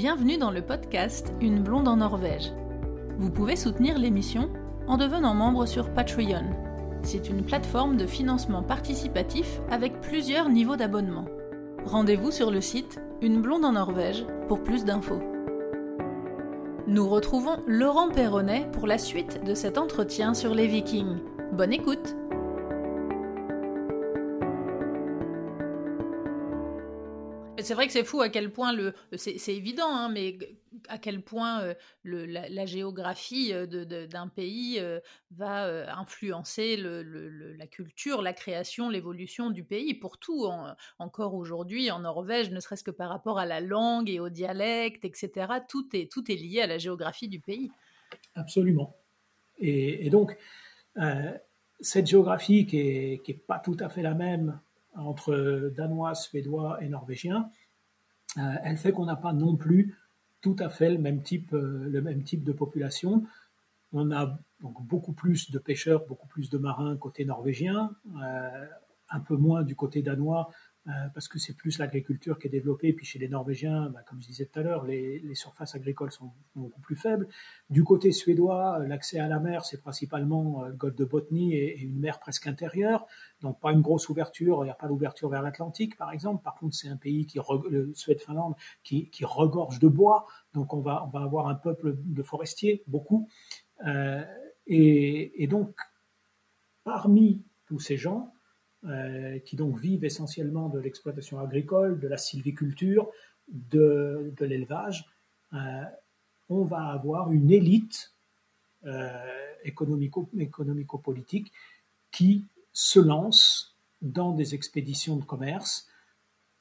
Bienvenue dans le podcast Une blonde en Norvège. Vous pouvez soutenir l'émission en devenant membre sur Patreon. C'est une plateforme de financement participatif avec plusieurs niveaux d'abonnement. Rendez-vous sur le site Une blonde en Norvège pour plus d'infos. Nous retrouvons Laurent Perronnet pour la suite de cet entretien sur les Vikings. Bonne écoute C'est vrai que c'est fou à quel point le, c'est évident, hein, mais à quel point euh, le, la, géographie euh, d'un pays euh, va influencer le, la culture, la création, l'évolution du pays. Pour tout, encore aujourd'hui en Norvège, ne serait-ce que par rapport à la langue et au dialecte, etc. Tout est tout est lié à la géographie du pays. Absolument. Et, et donc cette géographie qui est, qui est pas tout à fait la même entre danois, suédois et norvégiens, elle fait qu'on n'a pas non plus tout à fait le même type, euh, le même type de population. On a donc beaucoup plus de pêcheurs, beaucoup plus de marins côté norvégien, euh, un peu moins du côté danois, euh, parce que c'est plus l'agriculture qui est développée. Puis chez les Norvégiens, bah, comme je disais tout à l'heure, les, surfaces agricoles sont beaucoup plus faibles. Du côté suédois, l'accès à la mer, c'est principalement euh, le golfe de Botnie et, une mer presque intérieure. Donc pas une grosse ouverture, il n'y a pas d'ouverture vers l'Atlantique, par exemple. Par contre, c'est un pays qui, le Suède-Finlande, qui, regorge de bois. Donc on va, avoir un peuple de forestiers, beaucoup. Euh, et donc, parmi tous ces gens, euh, qui donc vivent essentiellement de l'exploitation agricole, de la sylviculture, de, l'élevage, euh, on va avoir une élite euh, économico, économico-politique qui se lance dans des expéditions de commerce,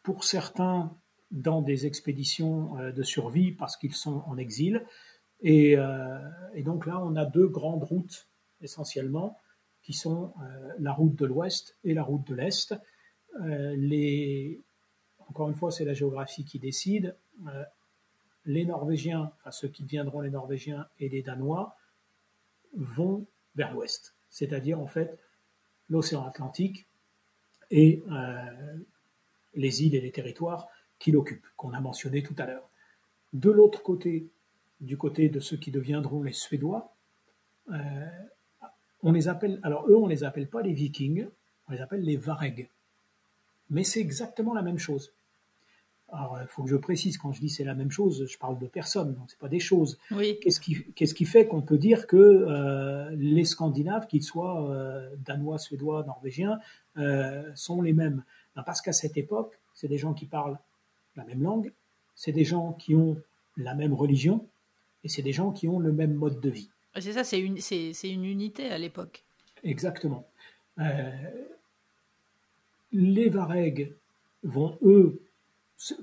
pour certains dans des expéditions de survie parce qu'ils sont en exil. Et, donc là, on a deux grandes routes essentiellement qui sont euh, la route de l'ouest et la route de l'est. Euh, encore une fois, c'est la géographie qui décide. Euh, les Norvégiens, ceux qui deviendront les Norvégiens et les Danois, vont vers l'ouest, c'est-à-dire en fait l'océan Atlantique et les îles et les territoires qu'il occupe, qu'on a mentionné tout à l'heure. De l'autre côté, du côté de ceux qui deviendront les Suédois, on les appelle, alors eux, on les appelle pas les Vikings, on les appelle les Vareg. Mais c'est exactement la même chose. Alors, il faut que je précise, quand je dis c'est la même chose, je parle de personnes, donc c'est pas des choses. Qu'est-ce qui, qu'est-ce qui fait qu'on peut dire que euh, les Scandinaves, qu'ils soient euh, danois, suédois, norvégiens, euh, sont les mêmes? Ben, Parce qu'à cette époque, c'est des gens qui parlent la même langue, c'est des gens qui ont la même religion, et c'est des gens qui ont le même mode de vie. C'est ça, c'est une, c'est, une unité à l'époque. Exactement. Euh, les Varegs vont, eux,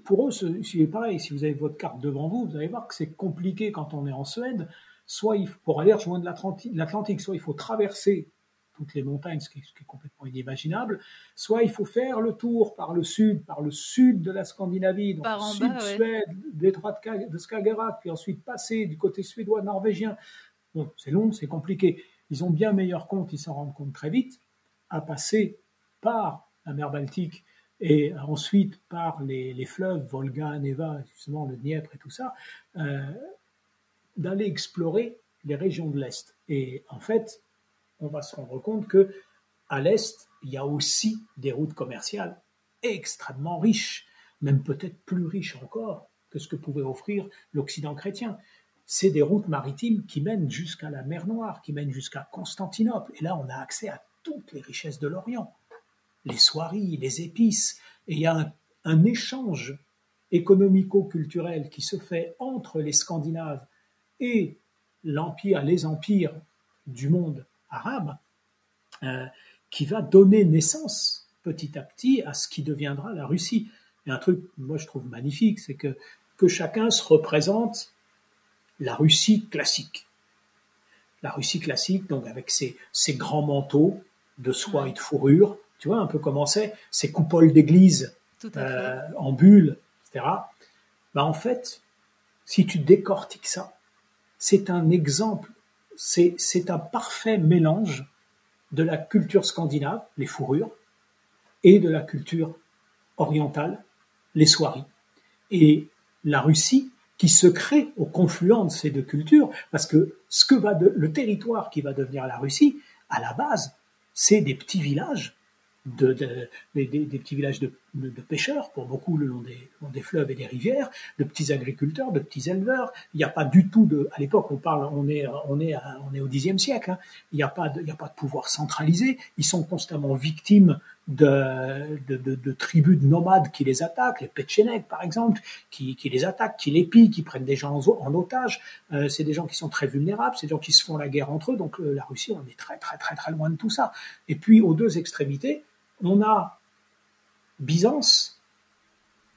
pour eux, c'est pareil, si vous avez votre carte devant vous, vous allez voir que c'est compliqué quand on est en Suède, soit il, pour aller rejoindre l'Atlantique, soit il faut traverser toutes les montagnes, ce qui, est, complètement inimaginable, soit il faut faire le tour par le sud, par le sud de la Scandinavie, donc sud-Suède, détroit de Skagerrak, puis ensuite passer du côté suédois norvégien Bon, c'est long, c'est compliqué. Ils ont bien meilleur compte, ils s'en rendent compte très vite, à passer par la mer Baltique et ensuite par les, fleuves Volga, Neva, justement le Dniepr et tout ça, euh, d'aller explorer les régions de l'Est. Et en fait, on va se rendre compte que à l'Est, il y a aussi des routes commerciales extrêmement riches, même peut-être plus riches encore que ce que pouvait offrir l'Occident chrétien c'est des routes maritimes qui mènent jusqu'à la mer Noire, qui mènent jusqu'à Constantinople. Et là, on a accès à toutes les richesses de l'Orient, les soieries, les épices. Et il y a un, échange économico-culturel qui se fait entre les Scandinaves et l'empire, les empires du monde arabe, euh, qui va donner naissance petit à petit à ce qui deviendra la Russie. Et un truc, moi je trouve magnifique, c'est que, que chacun se représente la Russie classique. La Russie classique, donc avec ses, grands manteaux de soie et de fourrure, tu vois un peu comment c'est, ces coupoles d'église euh, en bulles, etc. Bah en fait, si tu décortiques ça, c'est un exemple, c'est un parfait mélange de la culture scandinave, les fourrures, et de la culture orientale, les soieries. Et la Russie qui se crée au confluent de ces deux cultures, parce que ce que va le territoire qui va devenir la Russie, à la base, c'est des petits villages de, des, petits villages de, pêcheurs, pour beaucoup le long, des, fleuves et des rivières, de petits agriculteurs, de petits éleveurs. Il n'y a pas du tout de, à l'époque, on parle, on est, on est, on est au Xe siècle. Hein. Il n'y a pas de, il n'y a pas de pouvoir centralisé. Ils sont constamment victimes de, de, de, tribus de nomades qui les attaquent, les Petchénèques par exemple, qui, qui, les attaquent, qui les pillent, qui prennent des gens en, otage. Euh, c'est des gens qui sont très vulnérables, c'est des gens qui se font la guerre entre eux. Donc euh, la Russie, on est très très très très loin de tout ça. Et puis aux deux extrémités, on a Byzance,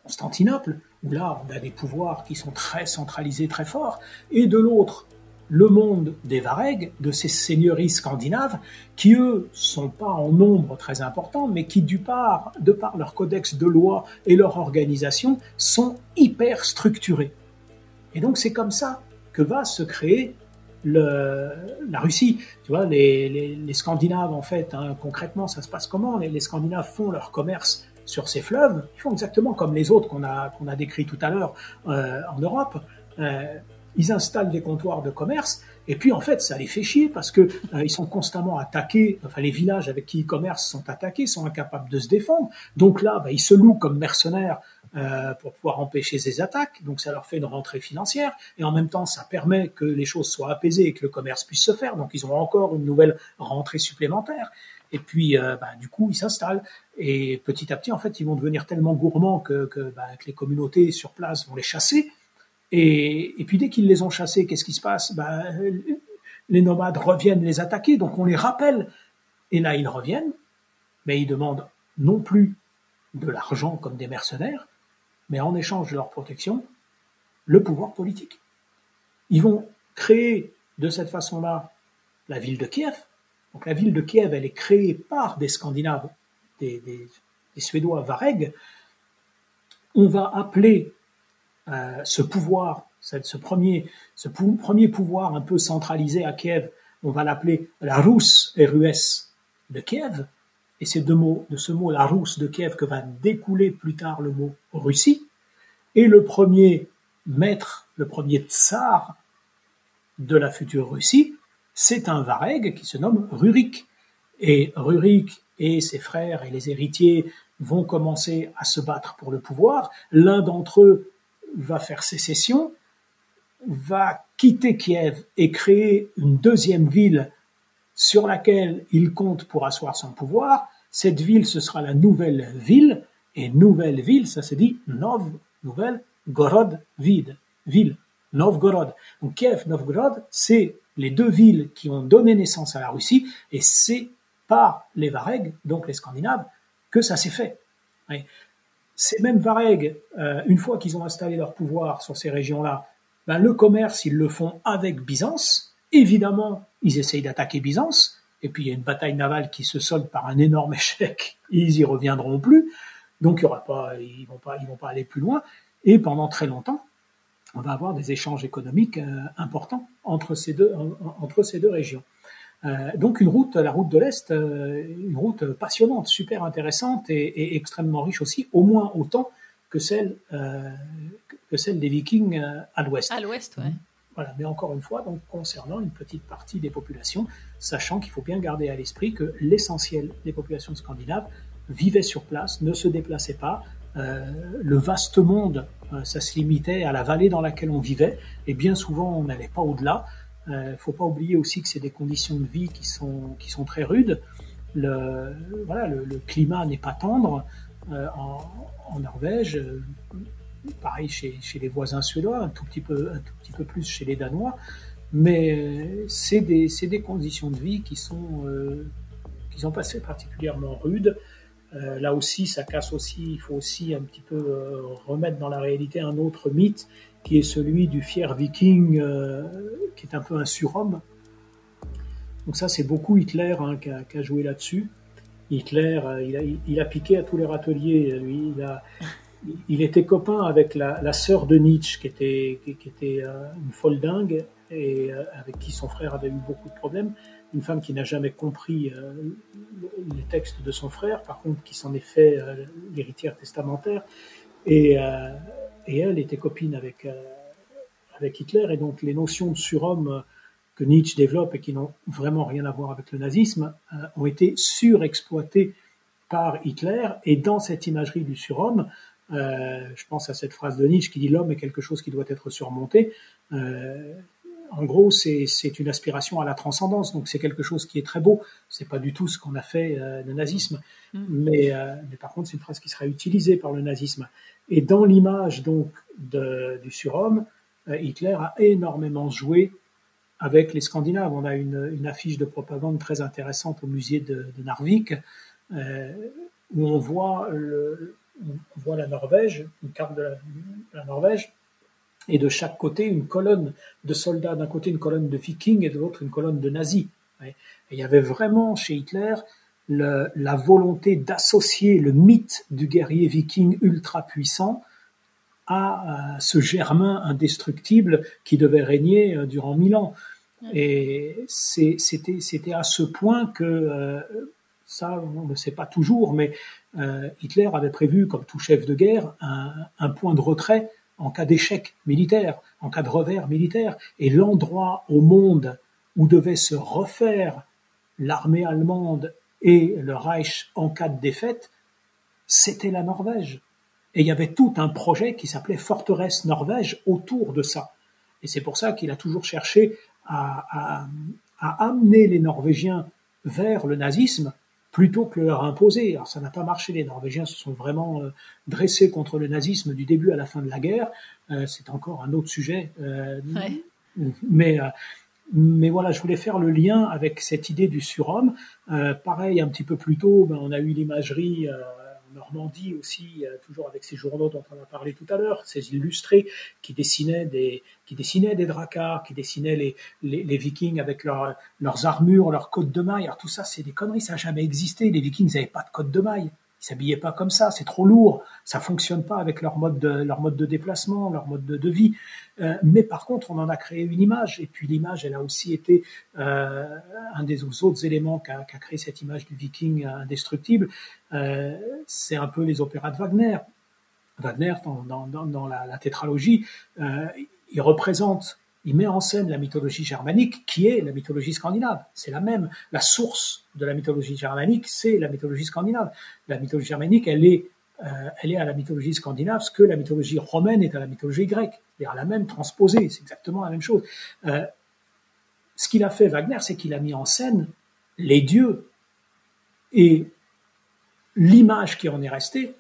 Constantinople, où là on a des pouvoirs qui sont très centralisés, très forts, et de l'autre, le monde des Varegs, de ces seigneuries scandinaves, qui eux sont pas en nombre très important, mais qui du part, de par leur codex de loi et leur organisation, sont hyper structurés. Et donc c'est comme ça que va se créer la Russie. Tu vois, les, Scandinaves, en fait, hein, concrètement, ça se passe comment? Les, Scandinaves font leur commerce sur ces fleuves, ils font exactement comme les autres qu'on a, qu'on a décrits tout à l'heure euh, en Europe. Euh, ils installent des comptoirs de commerce, et puis en fait, ça les fait chier parce que euh, ils sont constamment attaqués. Enfin, les villages avec qui ils commercent sont attaqués, sont incapables de se défendre. Donc là, bah, ils se louent comme mercenaires euh, pour pouvoir empêcher ces attaques. Donc ça leur fait une rentrée financière et en même temps ça permet que les choses soient apaisées et que le commerce puisse se faire. Donc ils ont encore une nouvelle rentrée supplémentaire. Et puis euh, bah, du coup ils s'installent et petit à petit en fait ils vont devenir tellement gourmands que, que, bah, que les communautés sur place vont les chasser. Et, puis dès qu'ils les ont chassés, qu'est-ce qui se passe? Bah, Les nomades reviennent les attaquer, donc on les rappelle. Et là ils reviennent, mais ils demandent non plus de l'argent comme des mercenaires, mais en échange de leur protection, le pouvoir politique. Ils vont créer de cette façon-là la ville de Kiev. Donc la ville de Kiev, elle est créée par des Scandinaves, des, Suédois Vareg. On va appeler euh, ce pouvoir, ce premier, ce premier pouvoir un peu centralisé à Kiev, on va l'appeler la Rus et Rues de Kiev. Et c'est de, de ce mot, la Rousse de Kiev, que va découler plus tard le mot Russie. Et le premier maître, le premier tsar de la future Russie, c'est un Vareg qui se nomme Rurik. Et Rurik et ses frères et les héritiers vont commencer à se battre pour le pouvoir. L'un d'entre eux va faire sécession, va quitter Kiev et créer une deuxième ville sur laquelle il compte pour asseoir son pouvoir. Cette ville, ce sera la nouvelle ville, et nouvelle ville, ça se dit Nov, nouvelle, Gorod, vide, ville, Novgorod. Donc Kiev, Novgorod, c'est les deux villes qui ont donné naissance à la Russie, et c'est par les Varegs, donc les Scandinaves, que ça s'est fait. Ces mêmes Varegs, euh, une fois qu'ils ont installé leur pouvoir sur ces régions-là, ben, le commerce, ils le font avec Byzance, Évidemment, ils essayent d'attaquer Byzance, et puis il y a une bataille navale qui se solde par un énorme échec, ils y reviendront plus, donc il y aura pas, ils vont pas, ils vont pas aller plus loin, et pendant très longtemps, on va avoir des échanges économiques euh, importants entre ces deux, entre ces deux régions. Euh, donc une route, la route de l'Est, euh, une route passionnante, super intéressante et, extrêmement riche aussi, au moins autant que celle, que celle des Vikings à l'Ouest. À l'Ouest, ouais. Voilà, mais encore une fois, donc concernant une petite partie des populations, sachant qu'il faut bien garder à l'esprit que l'essentiel des populations scandinaves vivaient sur place, ne se déplaçaient pas. Euh, le vaste monde, euh, ça se limitait à la vallée dans laquelle on vivait, et bien souvent on n'allait pas au-delà. Il euh, ne faut pas oublier aussi que c'est des conditions de vie qui sont, qui sont très rudes. Le, voilà, le, climat n'est pas tendre. En, en, Norvège, pareil chez, chez, les voisins suédois, un tout petit peu, un tout petit peu plus chez les Danois, mais c'est des, des, conditions de vie qui sont, euh, qui sont passées particulièrement rudes. Euh, là aussi, ça casse aussi, il faut aussi un petit peu euh, remettre dans la réalité un autre mythe qui est celui du fier viking, qui est un peu un surhomme. Donc ça, c'est beaucoup Hitler hein, qui, a, joué là-dessus. Hitler, il a, il, a, piqué à tous les râteliers. Lui, il était copain avec la, sœur de Nietzsche, qui était, euh, une folle dingue, et euh, avec qui son frère avait eu beaucoup de problèmes. Une femme qui n'a jamais compris euh, les textes de son frère, par contre, qui s'en est fait l'héritière testamentaire. Et, et, elle était copine avec, avec Hitler, et donc les notions de surhomme que Nietzsche développe et qui n'ont vraiment rien à voir avec le nazisme ont été surexploitées par Hitler, et dans cette imagerie du surhomme, je pense à cette phrase de Nietzsche qui dit l'homme est quelque chose qui doit être surmonté en gros, c'est une aspiration à la transcendance. Donc c'est quelque chose qui est très beau. C'est pas du tout ce qu'on a fait euh, le nazisme, mm. mais, euh, mais, par contre c'est une phrase qui sera utilisée par le nazisme. Et dans l'image donc du surhomme, euh, Hitler a énormément joué avec les Scandinaves. On a une, affiche de propagande très intéressante au musée de, Narvik où on voit, le, on voit la Norvège, une carte de la Norvège et de chaque côté une colonne de soldats, d'un côté une colonne de vikings et de l'autre une colonne de nazis. Et il y avait vraiment chez Hitler la volonté d'associer le mythe du guerrier viking ultra puissant à, ce germain indestructible qui devait régner euh, durant mille ans. Et c'était à ce point que, euh, ça on ne le sait pas toujours, mais euh, Hitler avait prévu, comme tout chef de guerre, un, un point de retrait en cas d'échec militaire, en cas de revers militaire, et l'endroit au monde où devait se refaire l'armée allemande et le Reich en cas de défaite, c'était la Norvège. Et il y avait tout un projet qui s'appelait Forteresse Norvège autour de ça. Et c'est pour ça qu'il a toujours cherché à, à, amener les Norvégiens vers le nazisme plutôt que leur imposer. Alors ça n'a pas marché, les Norvégiens se sont vraiment euh, dressés contre le nazisme du début à la fin de la guerre. Euh, c'est encore un autre sujet. Euh, mais, mais voilà, je voulais faire le lien avec cette idée du surhomme. pareil, un petit peu plus tôt, ben, on a eu l'imagerie Normandie aussi, toujours avec ces journaux dont on a parlé tout à l'heure, ces illustrés qui dessinaient des, qui dessinaient des dracars, qui dessinaient les, vikings avec leurs armures, leurs côtes de mailles. Alors tout ça, c'est des conneries, ça n'a jamais existé. Les vikings n'avaient pas de côtes de mailles. Ils s'habillaient pas comme ça, c'est trop lourd, ça fonctionne pas avec leur mode de, leur mode de déplacement, leur mode de, vie. Euh, mais par contre, on en a créé une image, et puis l'image, elle a aussi été euh, un des autres éléments qu'a créé cette image du viking indestructible. Euh, c'est un peu les opéras de Wagner. Wagner, dans, dans, dans la, la, tétralogie, il représente il met en scène la mythologie germanique qui est la mythologie scandinave. C'est la même. La source de la mythologie germanique, c'est la mythologie scandinave. La mythologie germanique, elle est, euh, à la mythologie scandinave ce que la mythologie romaine est à la mythologie grecque. C'est-à-dire la même transposée, c'est exactement la même chose. Euh, ce qu'il a fait Wagner, c'est qu'il a mis en scène les dieux et l'image qui en est restée,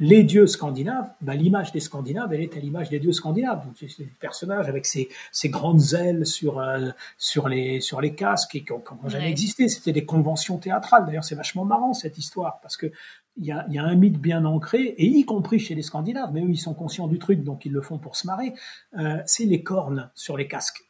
les dieux scandinaves, ben, l'image des Scandinaves, elle est à l'image des dieux scandinaves. Donc, c'est des personnages avec ces, grandes ailes sur, euh, sur, les, sur les casques et qui n'ont jamais existé. C'était des conventions théâtrales. D'ailleurs, c'est vachement marrant cette histoire parce que il y a, y a, un mythe bien ancré, et y compris chez les Scandinaves, mais eux, ils sont conscients du truc, donc ils le font pour se marrer, euh, c'est les cornes sur les casques.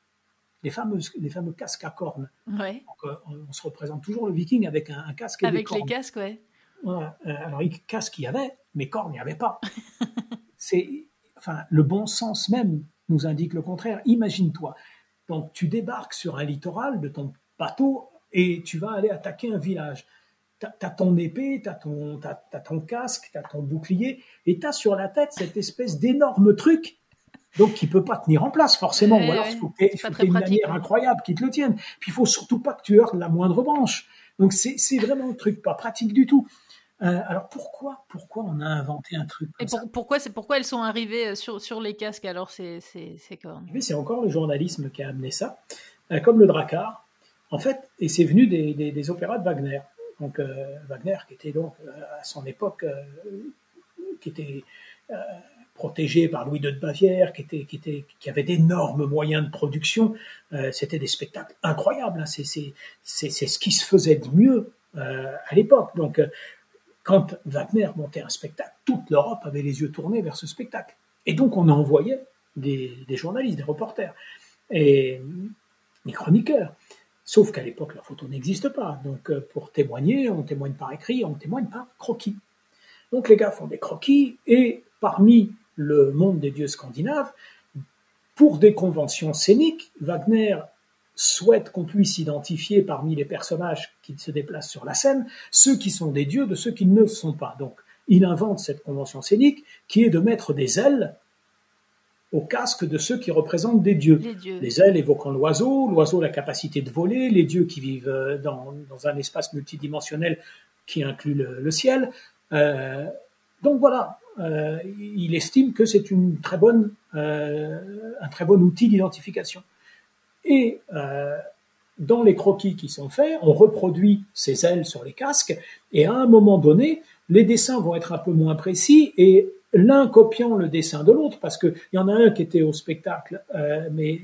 Les fameux, les fameux casques à cornes. Ouais. Donc, euh, on, se représente toujours le viking avec un, casque et avec des cornes. Avec les casques, ouais. Voilà. alors, il y avait, mais corps, il n'y avait pas. C'est, enfin, le bon sens même nous indique le contraire. Imagine-toi. Donc, tu débarques sur un littoral de ton bateau et tu vas aller attaquer un village. Tu as, ton épée, tu as, ton casque, tu as ton bouclier, et tu as sur la tête cette espèce d'énorme truc, donc qui peut pas tenir en place forcément. Ou alors, il faut que tu une manière incroyable qui te le tienne. Puis, il faut surtout pas que tu heurtes la moindre branche. Donc, c'est vraiment un truc pas pratique du tout. Euh, alors pourquoi, pourquoi on a inventé un truc comme Et Pourquoi, c'est pourquoi elles sont arrivées euh, sur, sur les casques alors ces, ces, cornes C'est encore le journalisme qui a amené ça, euh, comme le Drakkar, en fait, et c'est venu des, des, opéras de Wagner. Donc Wagner, qui était donc à son époque, qui était protégé par Louis II de Bavière, qui, était, qui, était, qui avait d'énormes moyens de production, c'était des spectacles incroyables. Hein. C'est ce qui se faisait de mieux à l'époque. Donc quand Wagner montait un spectacle, toute l'Europe avait les yeux tournés vers ce spectacle. Et donc on envoyait des, journalistes, des reporters et des chroniqueurs. Sauf qu'à l'époque, la photo n'existe pas. Donc euh, pour témoigner, on témoigne par écrit, on témoigne par croquis. Donc les gars font des croquis et parmi le monde des dieux scandinaves, pour des conventions scéniques, Wagner souhaite qu'on puisse identifier parmi les personnages qui se déplacent sur la scène ceux qui sont des dieux de ceux qui ne sont pas. Donc, il invente cette convention scénique qui est de mettre des ailes au casque de ceux qui représentent des dieux. Les, ailes évoquant l'oiseau, l'oiseau la capacité de voler, les dieux qui vivent euh, dans, un espace multidimensionnel qui inclut le, ciel. Euh, donc voilà, euh, il estime que c'est une très bonne, un très bon outil d'identification. Et dans les croquis qui sont faits, on reproduit ces ailes sur les casques, et à un moment donné, les dessins vont être un peu moins précis et l'un copiant le dessin de l'autre, parce qu'il y en a un qui était au spectacle, euh, mais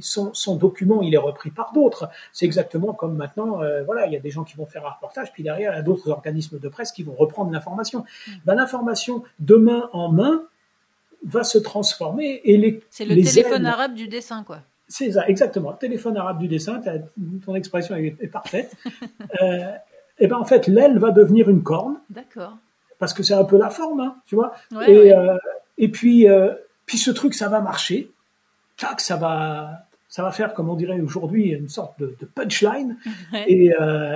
son, document, il est repris par d'autres. C'est exactement comme maintenant, euh, voilà, il y a des gens qui vont faire un reportage, puis derrière, il y a d'autres organismes de presse qui vont reprendre l'information. Mm. Ben, l'information, de main en main, va se transformer et les... C'est le téléphone arabe du dessin, quoi. C'est ça, exactement. Téléphone arabe du dessin, ton expression est, parfaite. euh, et ben en fait, l'aile va devenir une corne. D'accord parce que c'est un peu la forme, hein, tu vois. et, euh, et puis, euh, puis ce truc, ça va marcher. Tac, ça va, ça va faire, comme on dirait aujourd'hui, une sorte de, punchline. Et,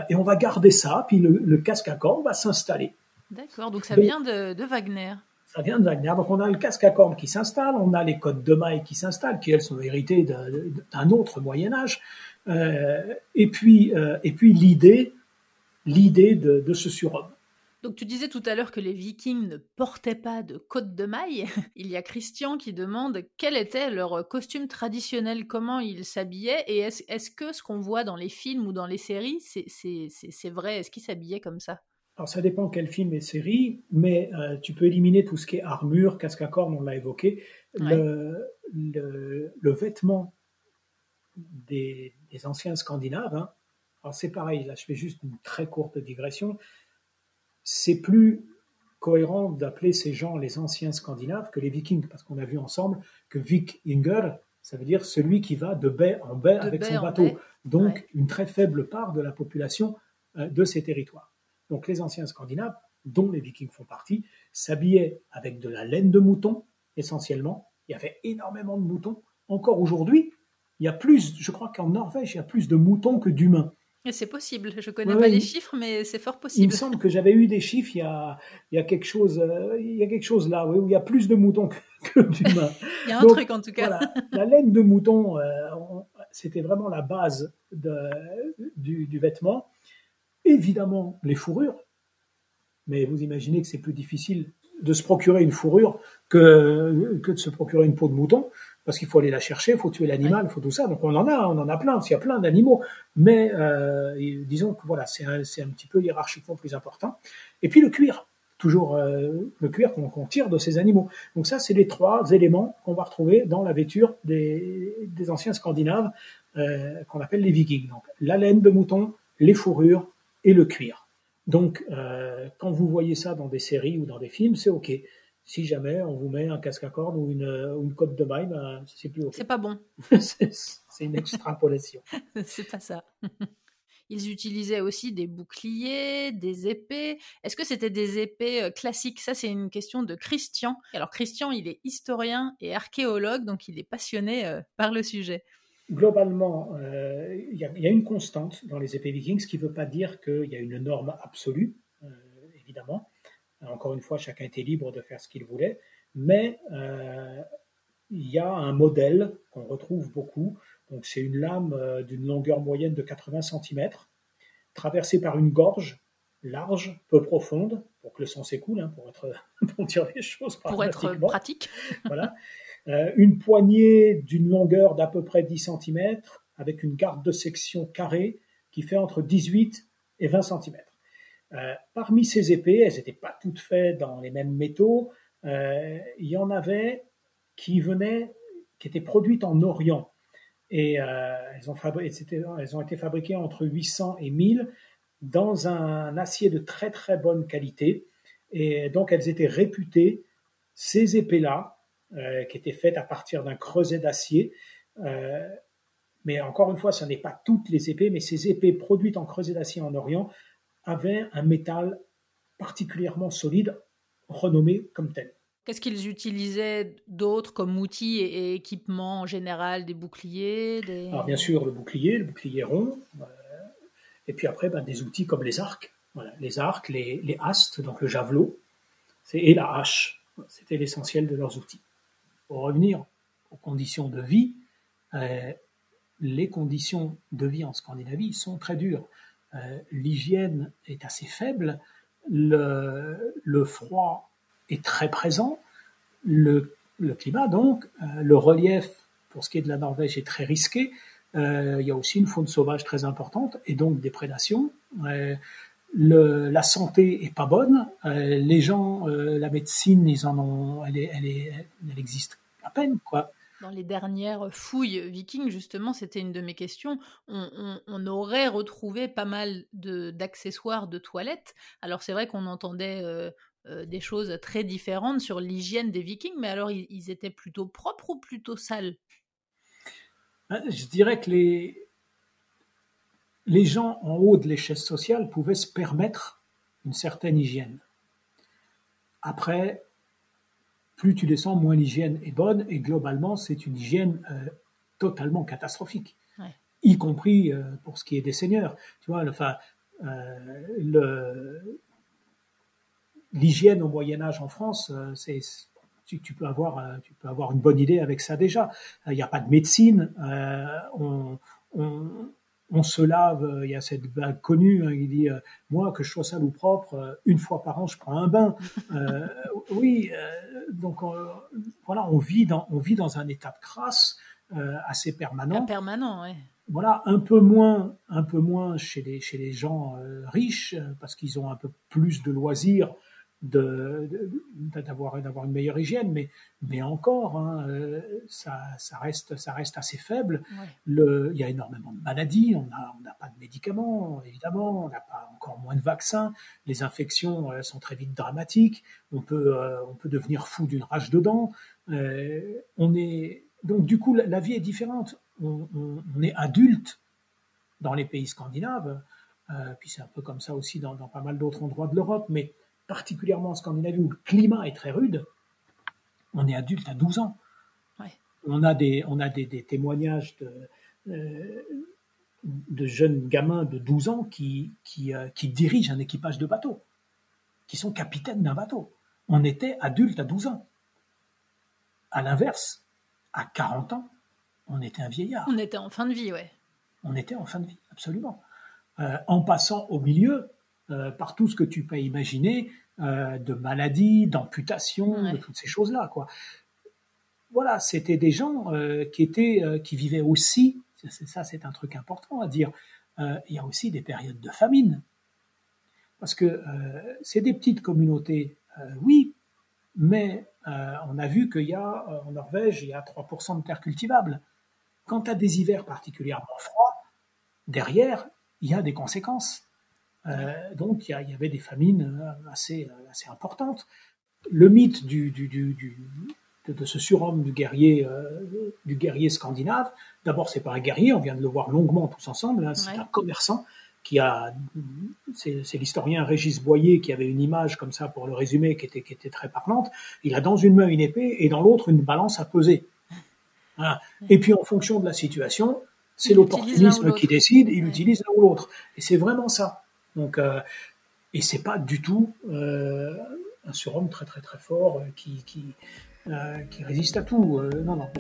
et, on va garder ça. Puis le, casque à cordes va s'installer. D'accord. Donc ça vient de, de, Wagner. De. Donc on a le casque à cordes qui s'installe, on a les codes de maille qui s'installent, qui elles sont héritées d'un autre Moyen Âge. et puis, et puis l'idée, l'idée de, de ce surhomme. Donc tu disais tout à l'heure que les Vikings ne portaient pas de côte de maille. Il y a Christian qui demande quel était leur costume traditionnel, comment ils s'habillaient, et est-ce que ce qu'on voit dans les films ou dans les séries, c'est vrai? Est-ce qu'ils s'habillaient comme ça? Alors ça dépend quel film et série, mais euh, tu peux éliminer tout ce qui est armure, casque à cornes, on l'a évoqué. Le, vêtement des, anciens Scandinaves, hein. alors c'est pareil, là je fais juste une très courte digression, c'est plus cohérent d'appeler ces gens les anciens Scandinaves que les Vikings, parce qu'on a vu ensemble que Vikinger, ça veut dire celui qui va de baie en baie avec son bateau. Donc une très faible part de la population euh, de ces territoires. Donc les anciens Scandinaves, dont les Vikings font partie, s'habillaient avec de la laine de mouton essentiellement. Il y avait énormément de moutons. Encore aujourd'hui, il y a plus, je crois qu'en Norvège, il y a plus de moutons que d'humains. C'est possible, je ne connais pas les chiffres, mais c'est fort possible. Il me semble que j'avais eu des chiffres, il y a, il y a, quelque, chose, euh, il y a quelque chose là, où il y a plus de moutons que, d'humains. il y a un truc en tout cas. la laine de mouton, euh, c'était vraiment la base de, du, du, vêtement. Évidemment, les fourrures, mais vous imaginez que c'est plus difficile de se procurer une fourrure que, de se procurer une peau de mouton parce qu'il faut aller la chercher, il faut tuer l'animal, il faut tout ça. Donc on en a, on en a plein, il y a plein d'animaux. Mais euh, disons que voilà, c'est un, petit peu hiérarchiquement plus important. Et puis le cuir, toujours euh, le cuir qu'on tire de ces animaux. Donc ça, c'est les trois éléments qu'on va retrouver dans la vêture des, des anciens Scandinaves euh, qu'on appelle les Vikings. Donc la laine de mouton, les fourrures et le cuir. Donc quand vous voyez ça dans des séries ou dans des films, c'est ok si jamais on vous met un casque à cordes ou une, une côte de maille, ben, c'est plus C'est pas bon. c'est une extrapolation. c'est pas ça. Ils utilisaient aussi des boucliers, des épées. Est-ce que c'était des épées euh, classiques? Ça, c'est une question de Christian. Alors, Christian, il est historien et archéologue, donc il est passionné euh, par le sujet. Globalement, euh, il y, a une constante dans les épées vikings, ce qui ne veut pas dire qu'il y a une norme absolue, évidemment. Encore une fois, chacun était libre de faire ce qu'il voulait, mais euh, il y a un modèle qu'on retrouve beaucoup. Donc, c'est une lame euh, d'une longueur moyenne de 80 cm, traversée par une gorge large, peu profonde, pour que le sang s'écoule, hein, pour, être, pour dire les choses Pour être pratique. voilà. Euh, une poignée d'une longueur d'à peu près 10 cm, avec une garde de section carrée qui fait entre 18 et 20 cm. Euh, parmi ces épées, elles n'étaient pas toutes faites dans les mêmes métaux. Euh, il y en avait qui venaient, qui étaient produites en Orient. Et elles, ont elles, ont été fabriquées entre 800 et 1000 dans un acier de très très bonne qualité. Et donc elles étaient réputées, ces épées-là, qui étaient faites à partir d'un creuset d'acier, mais encore une fois, ce n'est pas toutes les épées, mais ces épées produites en creuset d'acier en Orient avait un métal particulièrement solide, renommé comme tel. Qu'est-ce qu'ils utilisaient d'autres comme outils et, équipements en général? Des boucliers Alors bien sûr, le bouclier, le bouclier rond. Euh, et puis après, ben, des outils comme les arcs. les arcs, les, les, astes, donc le javelot, et la hache. C'était l'essentiel de leurs outils. Pour revenir aux conditions de vie, les conditions de vie en Scandinavie sont très dures. L'hygiène est assez faible, le, froid est très présent, le, le climat donc, le relief pour ce qui est de la Norvège est très risqué. il y a aussi une faune sauvage très importante et donc des prédations le, la santé est pas bonne. Euh, les gens, euh, la médecine, ils en ont, elle, est, elle, est, elle existe à peine, quoi. Dans les dernières fouilles vikings, justement, c'était une de mes questions. On, on, on aurait retrouvé pas mal d'accessoires de, toilettes. Alors c'est vrai qu'on entendait euh, euh, des choses très différentes sur l'hygiène des vikings, mais alors ils, ils, étaient plutôt propres ou plutôt sales? Je dirais que les, les gens en haut de l'échelle sociale pouvaient se permettre une certaine hygiène. Après, plus tu descends, moins l'hygiène est bonne, et globalement, c'est une hygiène euh, totalement catastrophique, y compris euh, pour ce qui est des seigneurs. Tu vois, enfin, euh, l'hygiène au Moyen Âge en France, c'est tu, peux avoir, tu peux avoir une bonne idée avec ça déjà. Il n'y a pas de médecine. on, on se lave, euh, il y a cette blague connue, hein, il dit euh, moi que je sois sale ou propre, euh, une fois par an je prends un bain. oui, donc voilà, on vit dans on vit dans un état de crasse assez permanent. permanent, oui. Voilà, un peu moins, un peu moins chez les chez les gens riches parce qu'ils ont un peu plus de loisirs d'avoir d'avoir une meilleure hygiène mais mais encore hein, euh, ça, ça reste ça reste assez faible. Le il y a énormément de maladies on a on n'a pas de médicaments évidemment on n'a pas encore moins de vaccins les infections euh, sont très vite dramatiques on peut euh, on peut devenir fou d'une rage de dents on est donc du coup la, vie est différente. On, on, est adulte dans les pays scandinaves puis c'est un peu comme ça aussi dans, dans pas mal d'autres endroits de l'Europe mais particulièrement en Scandinavie où le climat est très rude, on est adulte à 12 ans. On a des, on a des, témoignages de, euh, de, jeunes gamins de 12 ans qui, qui, euh, qui, dirigent un équipage de bateau, qui sont capitaines d'un bateau. On était adulte à 12 ans. À l'inverse, à 40 ans, on était un vieillard. On était en fin de vie, ouais. On était en fin de vie, absolument. Euh, en passant au milieu, euh, par tout ce que tu peux imaginer euh, de maladies, d'amputations, de toutes ces choses-là. Quoi. Voilà, c'était des gens euh, qui étaient, qui vivaient aussi. Ça, c'est un truc important à dire. il y a aussi des périodes de famine, parce que c'est des petites communautés, oui, mais on a vu qu'il y a en Norvège, il y a 3% de terres cultivables. Quand tu as des hivers particulièrement froids, derrière, il y a des conséquences. Euh, donc il y, avait des famines euh, assez, euh, assez importantes. Le mythe du, du, du, de, ce surhomme du guerrier, du guerrier scandinave, d'abord c'est pas un guerrier, on vient de le voir longuement tous ensemble, hein, c'est un commerçant qui a, c'est l'historien Régis Boyer qui avait une image comme ça pour le résumer qui était, qui était très parlante. Il a dans une main une épée et dans l'autre une balance à peser. Et puis en fonction de la situation, c'est l'opportunisme qui décide, il utilise l'un ou l'autre. Et c'est vraiment ça. Donc, euh, et c'est pas du tout euh, un surhomme très très très fort euh, qui, qui, qui résiste à tout. non, non.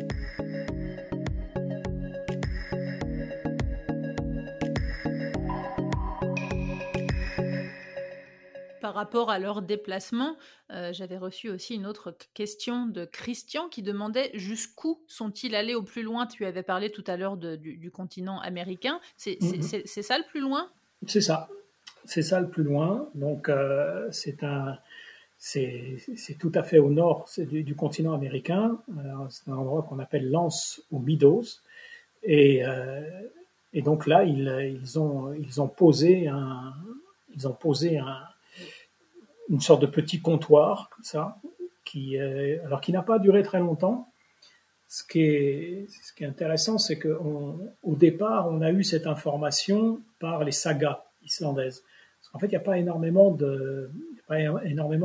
par rapport à leur déplacement, j'avais reçu aussi une autre question de Christian qui demandait jusqu'où sont-ils allés au plus loin? Tu avais parlé tout à l'heure du, du, continent américain. Mm-hmm. C'est ça le plus loin? C'est ça c'est ça le plus loin. Donc, euh, c'est un, c'est tout à fait au nord du, du, continent américain. C'est un endroit qu'on appelle Lance ou Meadows. Et, euh, et donc là, ils, ils, ont, ils ont posé un, ils ont posé un, une sorte de petit comptoir comme ça, qui, alors qui n'a pas duré très longtemps. Ce qui est, ce qui est intéressant, c'est qu'au départ, on a eu cette information par les sagas islandaises. En fait, il n'y a pas énormément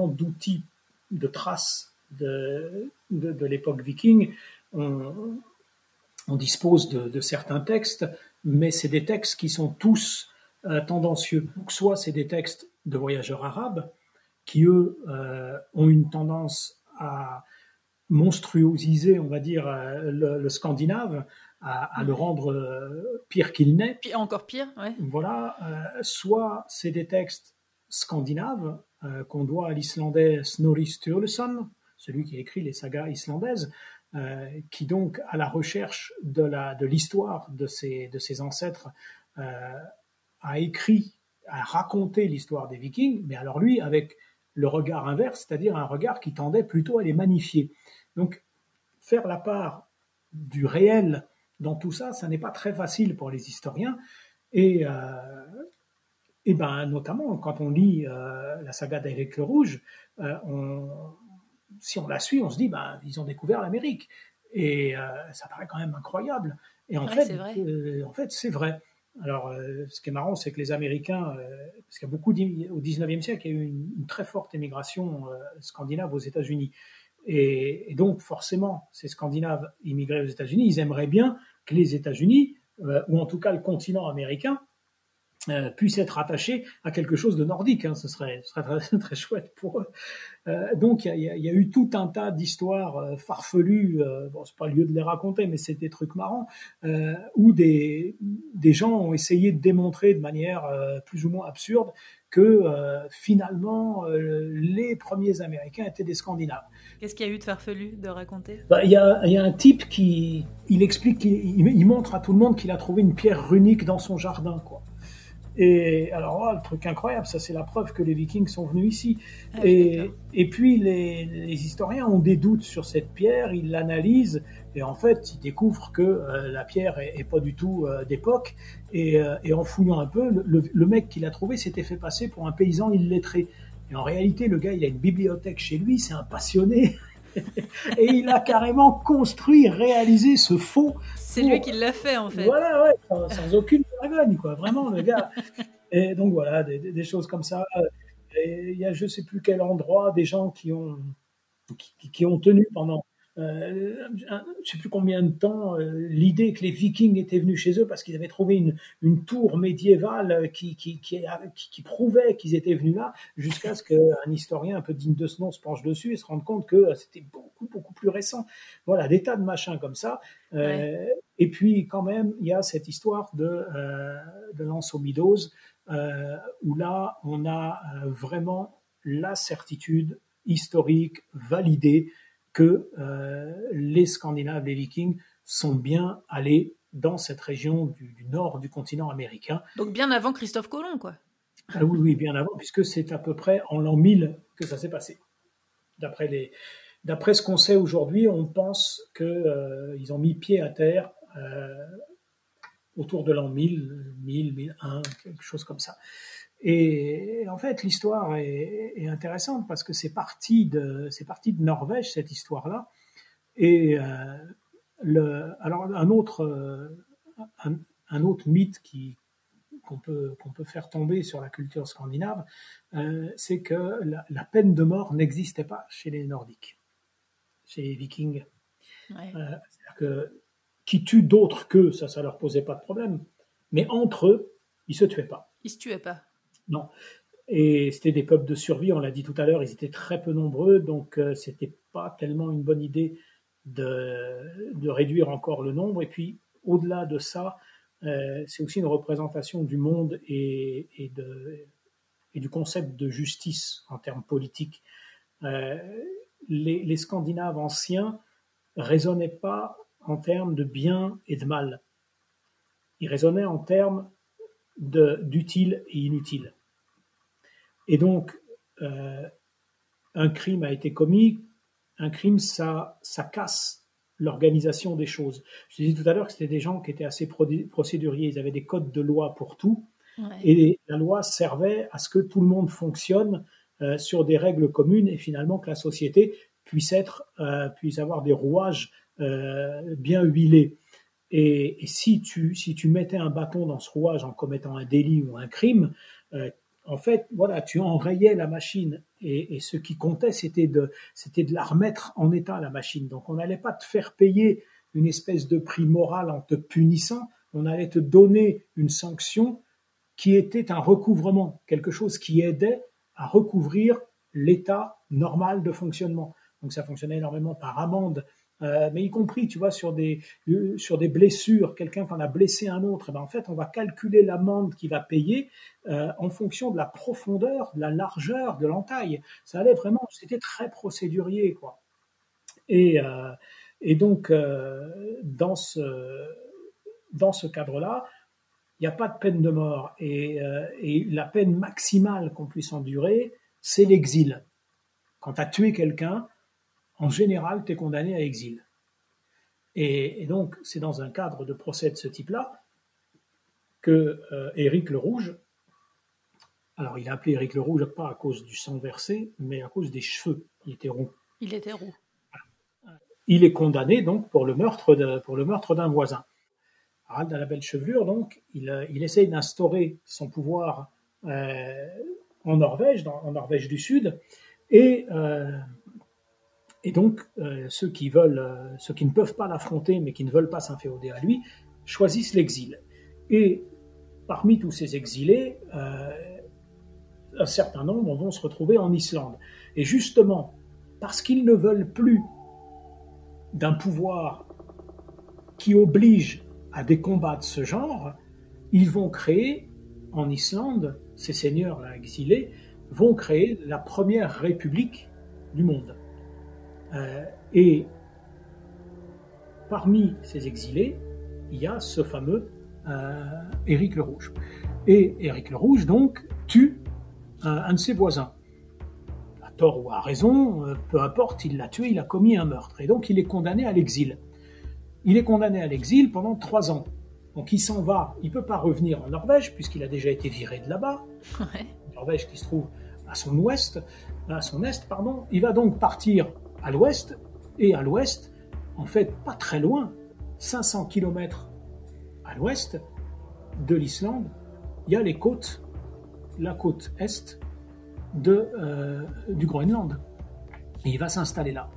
d'outils, de traces de, l'époque viking. On, dispose de, certains textes, mais c'est des textes qui sont tous euh, tendancieux. Soit c'est des textes de voyageurs arabes qui, eux, euh, ont une tendance à, monstruosiser, on va dire, le, scandinave, à, le rendre pire qu'il n'est. Encore pire, ouais. Voilà, soit c'est des textes scandinaves qu'on doit à l'islandais Snorri Sturluson, celui qui écrit les sagas islandaises, euh, qui donc, à la recherche de, la, de l'histoire de ses, de ses ancêtres, euh, a écrit, a raconté l'histoire des Vikings, mais alors lui, avec le regard inverse, c'est-à-dire un regard qui tendait plutôt à les magnifier. Donc, faire la part du réel dans tout ça, ça n'est pas très facile pour les historiens. Et, euh, et ben, notamment quand on lit euh, la saga d'Éric le Rouge, euh, on, si on la suit, on se dit, bah, ils ont découvert l'Amérique. Et ça paraît quand même incroyable. Et en, fait, euh, en fait, c'est vrai. Alors, ce qui est marrant, c'est que les Américains, parce qu'il y a beaucoup, au 19e siècle, il y a eu une, très forte émigration scandinave aux États-Unis. Et, et, donc, forcément, ces Scandinaves immigrés aux États-Unis, ils aimeraient bien que les États-Unis, ou en tout cas le continent américain, euh, puisse être attaché à quelque chose de nordique. Hein, ce serait, très, chouette pour eux. Euh, donc il y, a eu tout un tas d'histoires euh, farfelues. Euh, bon, c'est pas le lieu de les raconter, mais c'est des trucs marrants euh, où des gens ont essayé de démontrer de manière plus ou moins absurde que finalement les premiers Américains étaient des Scandinaves. Qu'est-ce qu'il y a eu de farfelu de raconter? Bah, Il y, a, y, a, un type qui il explique, il, il montre à tout le monde qu'il a trouvé une pierre runique dans son jardin, quoi. Et alors le truc incroyable, ça c'est la preuve que les Vikings sont venus ici. Ah et, et, puis les, les, historiens ont des doutes sur cette pierre, ils l'analysent et en fait ils découvrent que euh, la pierre est, pas du tout euh, d'époque. Et, euh, et, en fouillant un peu, le, le mec qui l'a trouvé s'était fait passer pour un paysan illettré. Et en réalité, le gars, il a une bibliothèque chez lui, c'est un passionné. et il a carrément construit, réalisé ce faux. C'est lui qui l'a fait en fait. Voilà, ouais, sans, aucune vergogne, quoi. Vraiment, le gars. Et donc voilà, des, des choses comme ça. il y a je sais plus quel endroit des gens qui ont qui, qui ont tenu pendant euh, je ne sais plus combien de temps, euh, l'idée que les Vikings étaient venus chez eux parce qu'ils avaient trouvé une, une tour médiévale qui, qui, qui, qui prouvait qu'ils étaient venus là, jusqu'à ce qu'un historien un peu digne de ce nom se penche dessus et se rende compte que c'était beaucoup, beaucoup plus récent. Voilà, des tas de machins comme ça. Euh, Et puis, quand même, il y a cette histoire de, euh, de l'ensomidose, euh, où là, on a vraiment la certitude historique validée que euh, les Scandinaves, les Vikings, sont bien allés dans cette région du, nord du continent américain. Donc bien avant Christophe Colomb, quoi. Ah oui, oui, bien avant, puisque c'est à peu près en l'an 1000 que ça s'est passé. D'après les, d'après ce qu'on sait aujourd'hui, on pense qu'ils euh, ont mis pied à terre euh, autour de l'an 1000, 1000, 1001, quelque chose comme ça. Et en fait, l'histoire est, intéressante parce que c'est parti de c'est parti de Norvège cette histoire-là. Et euh, le, alors un autre euh, un, autre mythe qui qu'on peut qu'on peut faire tomber sur la culture scandinave, euh, c'est que la, peine de mort n'existait pas chez les Nordiques, chez les Vikings. C'est-à-dire que qui tue d'autres qu'eux, ça, ça leur posait pas de problème. Mais entre eux, ils se tuaient pas. Ils se tuaient pas. Non. Et c'était des peuples de survie, on l'a dit tout à l'heure, ils étaient très peu nombreux, donc euh, c'était pas tellement une bonne idée de, réduire encore le nombre. Et puis, au-delà de ça, euh, c'est aussi une représentation du monde et, et, de, et, du concept de justice en termes politiques. Euh, les, les, Scandinaves anciens raisonnaient pas en termes de bien et de mal. Ils raisonnaient en termes d'utile et inutile. Et donc, euh, un crime a été commis, un crime, ça, ça casse l'organisation des choses. Je disais tout à l'heure que c'était des gens qui étaient assez procéduriers, ils avaient des codes de loi pour tout, et la loi servait à ce que tout le monde fonctionne euh, sur des règles communes et finalement que la société puisse être, euh, puisse avoir des rouages bien huilés. Et, si, tu, si tu mettais un bâton dans ce rouage en commettant un délit ou un crime, euh, en fait, voilà, tu enrayais la machine. Et, ce qui comptait, c'était de, c'était de la remettre en état, la machine. Donc, on n'allait pas te faire payer une espèce de prix moral en te punissant. On allait te donner une sanction qui était un recouvrement, quelque chose qui aidait à recouvrir l'état normal de fonctionnement. Donc ça fonctionnait énormément par amende euh, mais y compris, tu vois, sur des, euh, sur des blessures, quelqu'un qui en a blessé un autre, eh ben en fait, on va calculer l'amende qu'il va payer euh, en fonction de la profondeur, de la largeur de l'entaille. Ça allait vraiment, c'était très procédurier, quoi. Et, et donc, dans ce, dans ce cadre-là, il n'y a pas de peine de mort. Et, et la peine maximale qu'on puisse endurer, c'est l'exil. Quand tu as tué quelqu'un, en général, tu es condamné à exil. Et, donc, c'est dans un cadre de procès de ce type-là que euh, Éric le Rouge, alors il a appelé Éric le Rouge pas à cause du sang versé, mais à cause des cheveux. Il était roux. Il était roux. Il est condamné donc pour le meurtre pour le meurtre d'un voisin. Harald a la belle chevelure, donc il, euh, il essaye d'instaurer son pouvoir euh, en Norvège, en Norvège du Sud, et et donc, euh, ceux qui veulent, euh, ceux qui ne peuvent pas l'affronter, mais qui ne veulent pas s'inféoder à lui, choisissent l'exil. Et parmi tous ces exilés, euh, un certain nombre vont se retrouver en Islande. Et justement, parce qu'ils ne veulent plus d'un pouvoir qui oblige à des combats de ce genre, ils vont créer en Islande, ces seigneurs exilés vont créer la première république du monde. Euh, et parmi ces exilés, il y a ce fameux euh, Éric le Rouge. Et Éric le Rouge, donc, tue un, de ses voisins. À tort ou à raison, euh, peu importe, il l'a tué, il a commis un meurtre. Et donc, il est condamné à l'exil. Il est condamné à l'exil pendant trois ans. Donc, il s'en va. Il ne peut pas revenir en Norvège, puisqu'il a déjà été viré de là-bas. Norvège qui se trouve à son ouest, à son est, pardon. Il va donc partir à l'ouest, et à l'ouest, en fait pas très loin, 500 km à l'ouest de l'Islande, il y a les côtes, la côte est de, euh, du Groenland. Et il va s'installer là.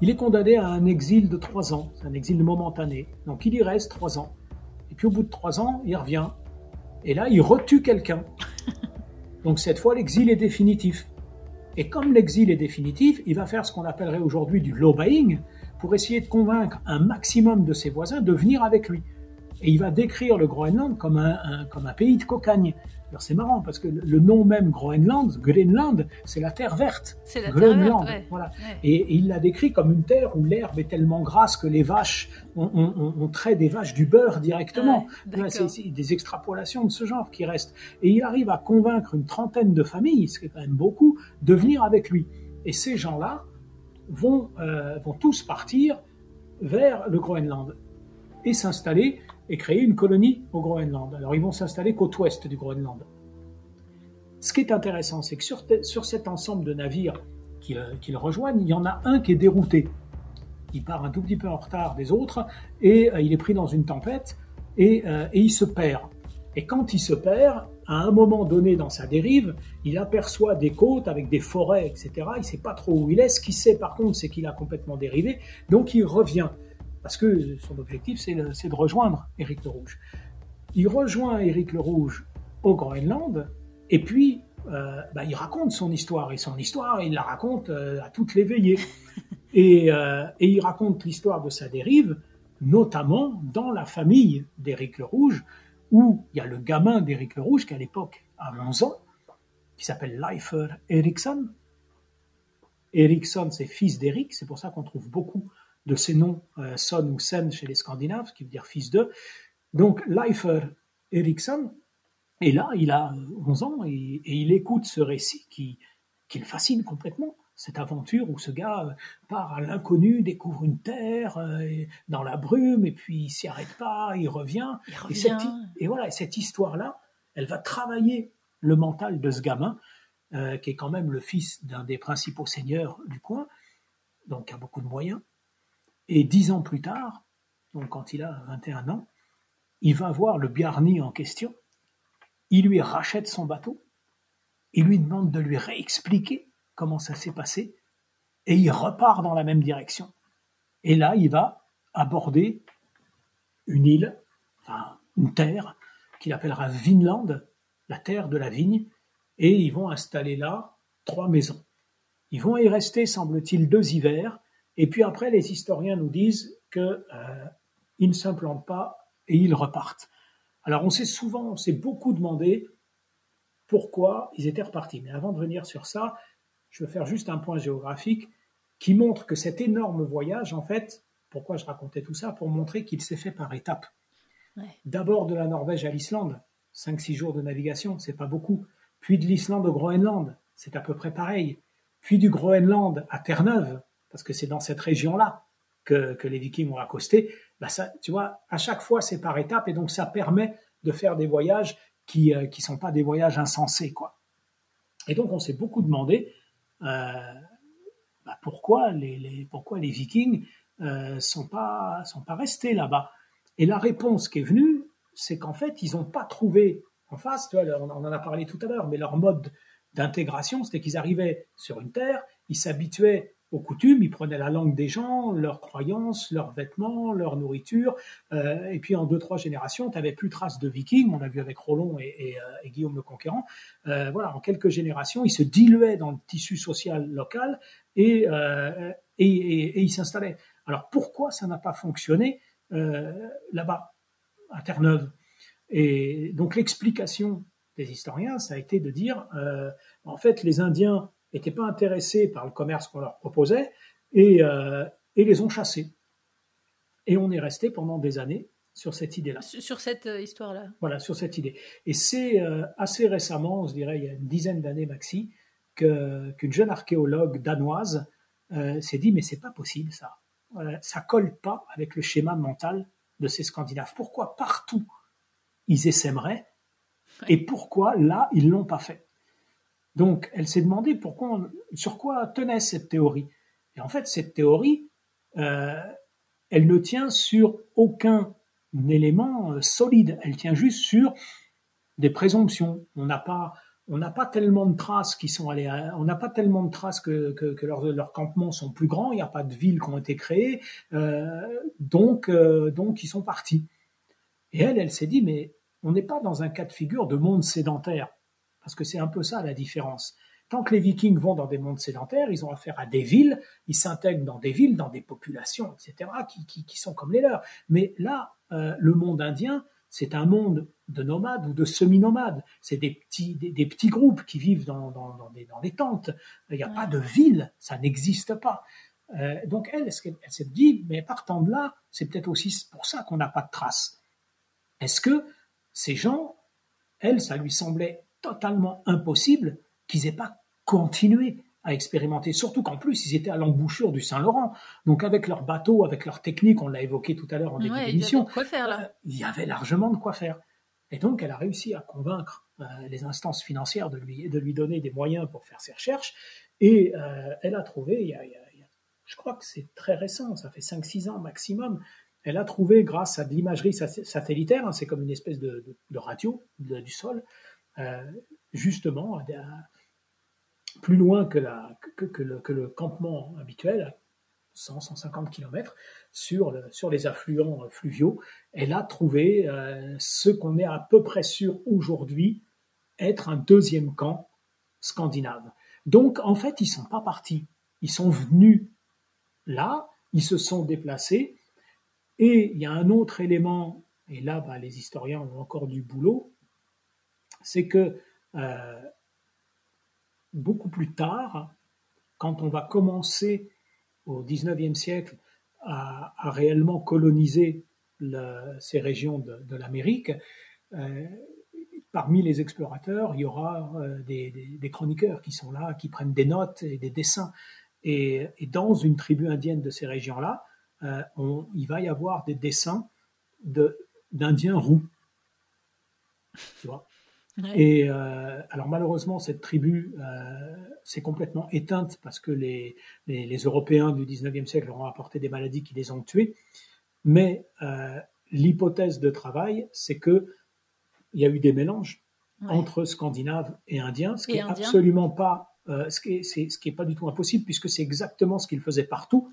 Il est condamné à un exil de trois ans, c'est un exil momentané. Donc il y reste trois ans. Et puis au bout de trois ans, il revient. Et là, il retue quelqu'un. Donc cette fois, l'exil est définitif. Et comme l'exil est définitif, il va faire ce qu'on appellerait aujourd'hui du lobbying pour essayer de convaincre un maximum de ses voisins de venir avec lui. Et il va décrire le Groenland comme un, comme un pays de cocagne. Alors c'est marrant parce que le nom même Groenland, Greenland, c'est la terre verte. C'est la terre verte, voilà. Et, il l'a décrit comme une terre où l'herbe est tellement grasse que les vaches, on, on, trait des vaches du beurre directement. c'est des extrapolations de ce genre qui restent. Et il arrive à convaincre une trentaine de familles, ce qui est quand même beaucoup, de venir avec lui. Et ces gens-là vont, euh, vont tous partir vers le Groenland et s'installer et créer une colonie au Groenland. Alors ils vont s'installer côte ouest du Groenland. Ce qui est intéressant, c'est que sur, sur, cet ensemble de navires qu'ils rejoignent, il y en a un qui est dérouté. Il part un tout petit peu en retard des autres et euh, il est pris dans une tempête et, euh, et il se perd. Et quand il se perd, à un moment donné dans sa dérive, il aperçoit des côtes avec des forêts, etc. Il ne sait pas trop où il est. Ce qu'il sait par contre, c'est qu'il a complètement dérivé. Donc il revient parce que son objectif, c'est de rejoindre Éric le Rouge. Il rejoint Éric le Rouge au Groenland, et puis euh, bah, il raconte son histoire, et son histoire, il la raconte euh, à toutes les veillées. Et, euh, et il raconte l'histoire de sa dérive, notamment dans la famille d'Éric le Rouge, où il y a le gamin d'Éric le Rouge, qui à l'époque a 11 ans, qui s'appelle Leifer Eriksson. Eriksson, c'est fils d'Éric, c'est pour ça qu'on trouve beaucoup de ces noms, euh, Son ou Sen chez les Scandinaves, qui veut dire fils d'eux. Donc Leifer Eriksson, et là, il a 11 ans et, il écoute ce récit qui, qui, le fascine complètement. Cette aventure où ce gars euh, part à l'inconnu, découvre une terre euh, dans la brume, et puis il s'y arrête pas, il revient. Et, cette, et, voilà, cette histoire-là, elle va travailler le mental de ce gamin, qui est quand même le fils d'un des principaux seigneurs du coin, donc a beaucoup de moyens. Et dix ans plus tard, donc quand il a 21 ans, il va voir le Bjarni en question, il lui rachète son bateau, il lui demande de lui réexpliquer comment ça s'est passé, et il repart dans la même direction. Et là, il va aborder une île, une terre, qu'il appellera Vinland, la terre de la vigne, et ils vont installer là trois maisons. Ils vont y rester, semble-t-il, deux hivers. Et puis après, les historiens nous disent qu'ils euh, ne s'implantent pas et ils repartent. Alors on s'est souvent, on s'est beaucoup demandé pourquoi ils étaient repartis. Mais avant de venir sur ça, je veux faire juste un point géographique qui montre que cet énorme voyage, en fait, pourquoi je racontais tout ça? Pour montrer qu'il s'est fait par étapes. D'abord de la Norvège à l'Islande, 5-6 jours de navigation, c'est pas beaucoup. Puis de l'Islande au Groenland, c'est à peu près pareil. Puis du Groenland à Terre-Neuve, parce que c'est dans cette région-là que, les Vikings ont accosté. Bah ça, tu vois, à chaque fois, c'est par étapes, et donc ça permet de faire des voyages qui ne euh, sont pas des voyages insensés, quoi. Et donc, on s'est beaucoup demandé euh, bah, pourquoi, les, pourquoi les Vikings euh, sont pas sont pas restés là-bas. Et la réponse qui est venue, c'est qu'en fait, ils n'ont pas trouvé en face, on en a parlé tout à l'heure, mais leur mode d'intégration, c'était qu'ils arrivaient sur une terre, ils s'habituaient aux coutumes, ils prenaient la langue des gens, leurs croyances, leurs vêtements, leur nourriture, euh, et puis en deux, trois générations, tu n'avais plus trace de vikings, on l'a vu avec Rollon et, euh, Guillaume le Conquérant, euh, voilà, en quelques générations, ils se diluaient dans le tissu social local et, et, et ils s'installaient. Alors pourquoi ça n'a pas fonctionné là-bas, à Terre-Neuve? Et donc l'explication des historiens, ça a été de dire, en fait, les Indiens n'étaient pas intéressés par le commerce qu'on leur proposait et, euh, et, les ont chassés. Et on est resté pendant des années sur cette idée-là. Sur cette euh, histoire-là. Voilà, sur cette idée. Et c'est euh, assez récemment, on se dirait il y a une dizaine d'années maxi, qu'une jeune archéologue danoise s'est dit mais c'est pas possible ça. ça colle pas avec le schéma mental de ces Scandinaves. Pourquoi partout ils essaimeraient? Et pourquoi là ils l'ont pas fait? Donc, elle s'est demandé pourquoi, sur quoi tenait cette théorie. Et en fait, cette théorie, euh, elle ne tient sur aucun élément euh, solide. Elle tient juste sur des présomptions. On n'a pas, on tellement de traces qui sont allées, on n'a pas tellement de traces que, leurs, campements sont plus grands. Il n'y a pas de villes qui ont été créées, euh, donc ils sont partis. Et elle, elle s'est dit, mais on n'est pas dans un cas de figure de monde sédentaire. Parce que c'est un peu ça la différence. Tant que les Vikings vont dans des mondes sédentaires, ils ont affaire à des villes, ils s'intègrent dans des villes, dans des populations, etc., qui, sont comme les leurs. Mais là, euh, le monde indien, c'est un monde de nomades ou de semi-nomades. C'est des petits, des, petits groupes qui vivent dans, des, tentes. Il n'y a pas de ville, ça n'existe pas. Euh, donc elle, elle s'est dit, mais partant de là, c'est peut-être aussi pour ça qu'on n'a pas de traces. Est-ce que ces gens, elle, ça lui semblait totalement impossible qu'ils aient pas continué à expérimenter, surtout qu'en plus ils étaient à l'embouchure du Saint-Laurent. Donc avec leurs bateaux, avec leurs techniques, on l'a évoqué tout à l'heure en début d'émission, euh, il y avait largement de quoi faire. Et donc elle a réussi à convaincre euh, les instances financières de lui, de lui donner des moyens pour faire ses recherches. Et euh, elle a trouvé, il y a, je crois que c'est très récent, ça fait 5-6 ans maximum, elle a trouvé grâce à de l'imagerie satellitaire, hein, c'est comme une espèce de, radio du sol, justement plus loin que, le, campement habituel, 100-150 km, sur, les affluents fluviaux, elle a trouvé euh, ce qu'on est à peu près sûr aujourd'hui être un deuxième camp scandinave. Donc en fait, ils ne sont pas partis, ils sont venus là, ils se sont déplacés, et il y a un autre élément, et là bah, les historiens ont encore du boulot, c'est que euh, beaucoup plus tard, quand on va commencer au XIXe siècle à, réellement coloniser ces régions de, l'Amérique, euh, parmi les explorateurs, il y aura euh, des, chroniqueurs qui sont là, qui prennent des notes et des dessins. Et, dans une tribu indienne de ces régions-là, il va y avoir des dessins d'Indiens roux. Tu vois? Et euh, alors malheureusement, cette tribu euh, s'est complètement éteinte parce que les, les, Européens du 19e siècle leur ont apporté des maladies qui les ont tués. Mais euh, l'hypothèse de travail, c'est que il y a eu des mélanges entre Scandinaves et Indiens, ce qui est absolument pas, ce qui est, ce qui est pas du tout impossible puisque c'est exactement ce qu'ils faisaient partout.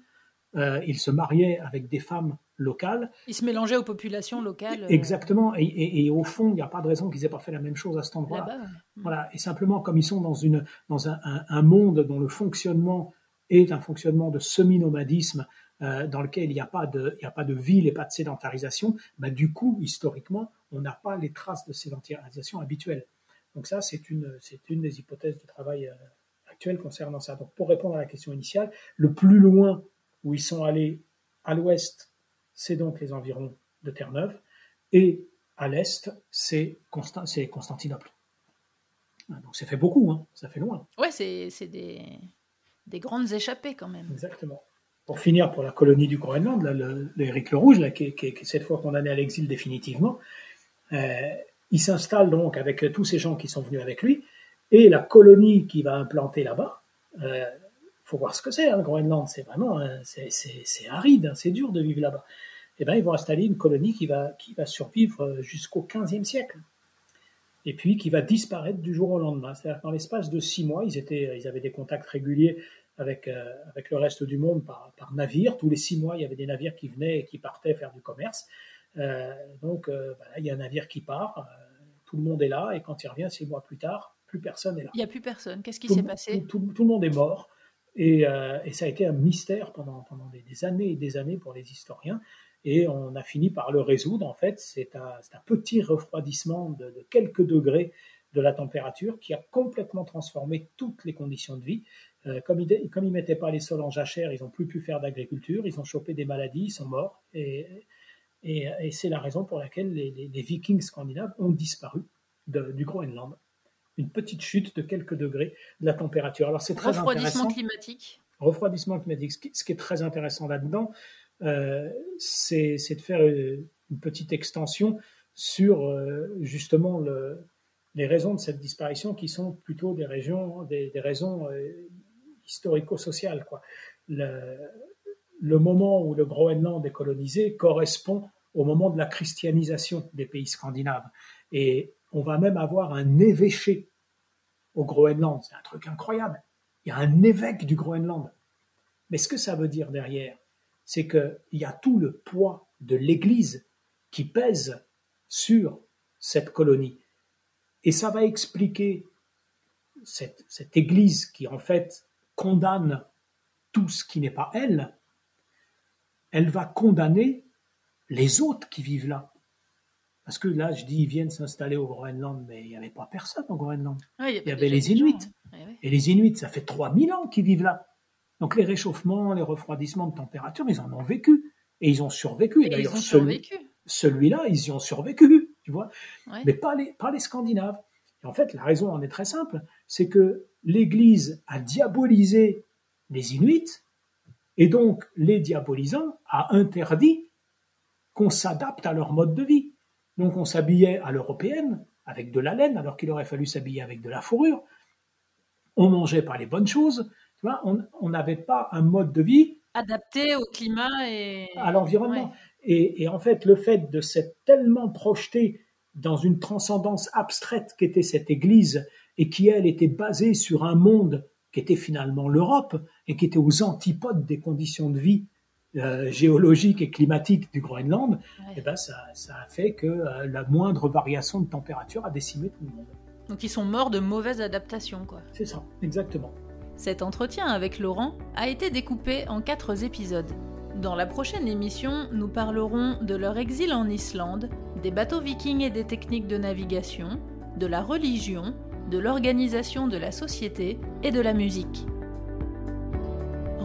Euh, ils se mariaient avec des femmes locales. Ils se mélangeaient aux populations locales. euh, Exactement. Et, et- et au fond, il n'y a pas de raison qu'ils aient pas fait la même chose à cet endroit. ouais. Voilà. Et simplement, comme ils sont dans, une, dans un, un- un monde dont le fonctionnement est un fonctionnement de semi-nomadisme, euh, dans lequel il n'y a, pas de- il a pas de ville et pas de sédentarisation, bah, du coup, historiquement, on n'a pas les traces de sédentarisation habituelles. Donc ça, c'est une, une des hypothèses de travail euh, actuelles concernant ça. Donc pour répondre à la question initiale, le plus loin où ils sont allés à l'ouest, c'est donc les environs de Terre-Neuve, et à l'est, c'est Constan- c'est Constantinople. Ah, Donc ça fait beaucoup, hein, ça fait loin. Ouais, c'est des, des grandes échappées quand même. Exactement. Pour finir, pour la colonie du Groenland, là, le, Rouge, là, qui, est- qui est- qui est cette fois condamné à l'exil définitivement, euh, il s'installe donc avec tous ces gens qui sont venus avec lui, et la colonie qui va implanter là-bas, il faut voir ce que c'est, hein, le Groenland, c'est vraiment, c'est- aride, hein, c'est dur de vivre là-bas. Et ben, ils vont installer une colonie qui va, qui va survivre euh, jusqu'au 15e siècle et puis qui va disparaître du jour au lendemain. C'est-à-dire que dans l'espace de six mois, ils, étaient, ils avaient des contacts réguliers avec, euh, avec le reste du monde par, par navire. Tous les six mois, il y avait des navires qui venaient et qui partaient faire du commerce. Euh, donc, euh, bah là, il y a un navire qui part, tout le monde est là, et quand il revient six mois plus tard, plus personne est là. Il n'y a plus personne. Qu'est-ce qui s'est passé? tout, tout- tout le monde est mort. Et, euh, et ça a été un mystère pendant, des, années et des années pour les historiens. Et on a fini par le résoudre. En fait, c'est un, petit refroidissement de, quelques degrés de la température qui a complètement transformé toutes les conditions de vie. Euh, comme ils ne mettaient pas les sols en jachère, ils n'ont plus pu faire d'agriculture, ils ont chopé des maladies, ils sont morts. Et, c'est la raison pour laquelle les, vikings scandinaves ont disparu du Groenland. Une petite chute de quelques degrés de la température. Alors c'est très Refroidissement intéressant. climatique. Refroidissement climatique. Ce qui, ce qui est très intéressant là-dedans, euh, c'est de faire une petite extension sur euh, justement le- les raisons de cette disparition qui sont plutôt des, régions, des, des raisons euh, historico-sociales. Le, le moment où le Groenland est colonisé correspond au moment de la christianisation des pays scandinaves. Et on va même avoir un évêché au Groenland. C'est un truc incroyable. Il y a un évêque du Groenland. Mais ce que ça veut dire derrière, c'est qu'il y a tout le poids de l'Église qui pèse sur cette colonie. Et ça va expliquer cette, cette Église qui, en fait, condamne tout ce qui n'est pas elle. Elle va condamner les autres qui vivent là. Parce que là, je dis, ils viennent s'installer au Groenland, mais il n'y avait pas personne au Groenland. Ouais, Il y avait les Inuits. hein. Ouais, ouais. Et les Inuits, ça fait 3000 ans qu'ils vivent là. Donc les réchauffements, les refroidissements de température, ils en ont vécu. Et ils ont survécu. Et, Et ils ont celui- survécu. celui-là, ils y ont survécu, tu vois. Mais pas les, pas les Scandinaves. Et en fait, la raison en est très simple. C'est que l'Église a diabolisé les Inuits, et donc les diabolisants a interdit qu'on s'adapte à leur mode de vie. Donc on s'habillait à l'européenne, avec de la laine, alors qu'il aurait fallu s'habiller avec de la fourrure. On mangeait pas les bonnes choses. Tu vois, on on n'avait pas un mode de vie Adapté au climat et à l'environnement. Ouais. Et, et en fait, le fait de s'être tellement projeté dans une transcendance abstraite qu'était cette Église et qui, elle, était basée sur un monde qui était finalement l'Europe et qui était aux antipodes des conditions de vie euh, géologiques et climatiques du Groenland, Ouais. eh ben, ça, ça a fait que euh, la moindre variation de température a décimé tout le monde. Donc ils sont morts de mauvaise adaptation, quoi. C'est ça, exactement. Cet entretien avec Laurent a été découpé en quatre épisodes. Dans la prochaine émission, nous parlerons de leur exil en Islande, des bateaux vikings et des techniques de navigation, de la religion, de l'organisation de la société et de la musique.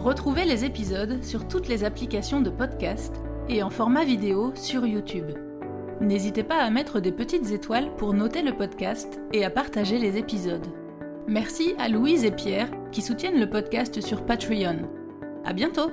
Retrouvez les épisodes sur toutes les applications de podcast et en format vidéo sur YouTube. N'hésitez pas à mettre des petites étoiles pour noter le podcast et à partager les épisodes. Merci à Louise et Pierre qui soutiennent le podcast sur Patreon. À bientôt!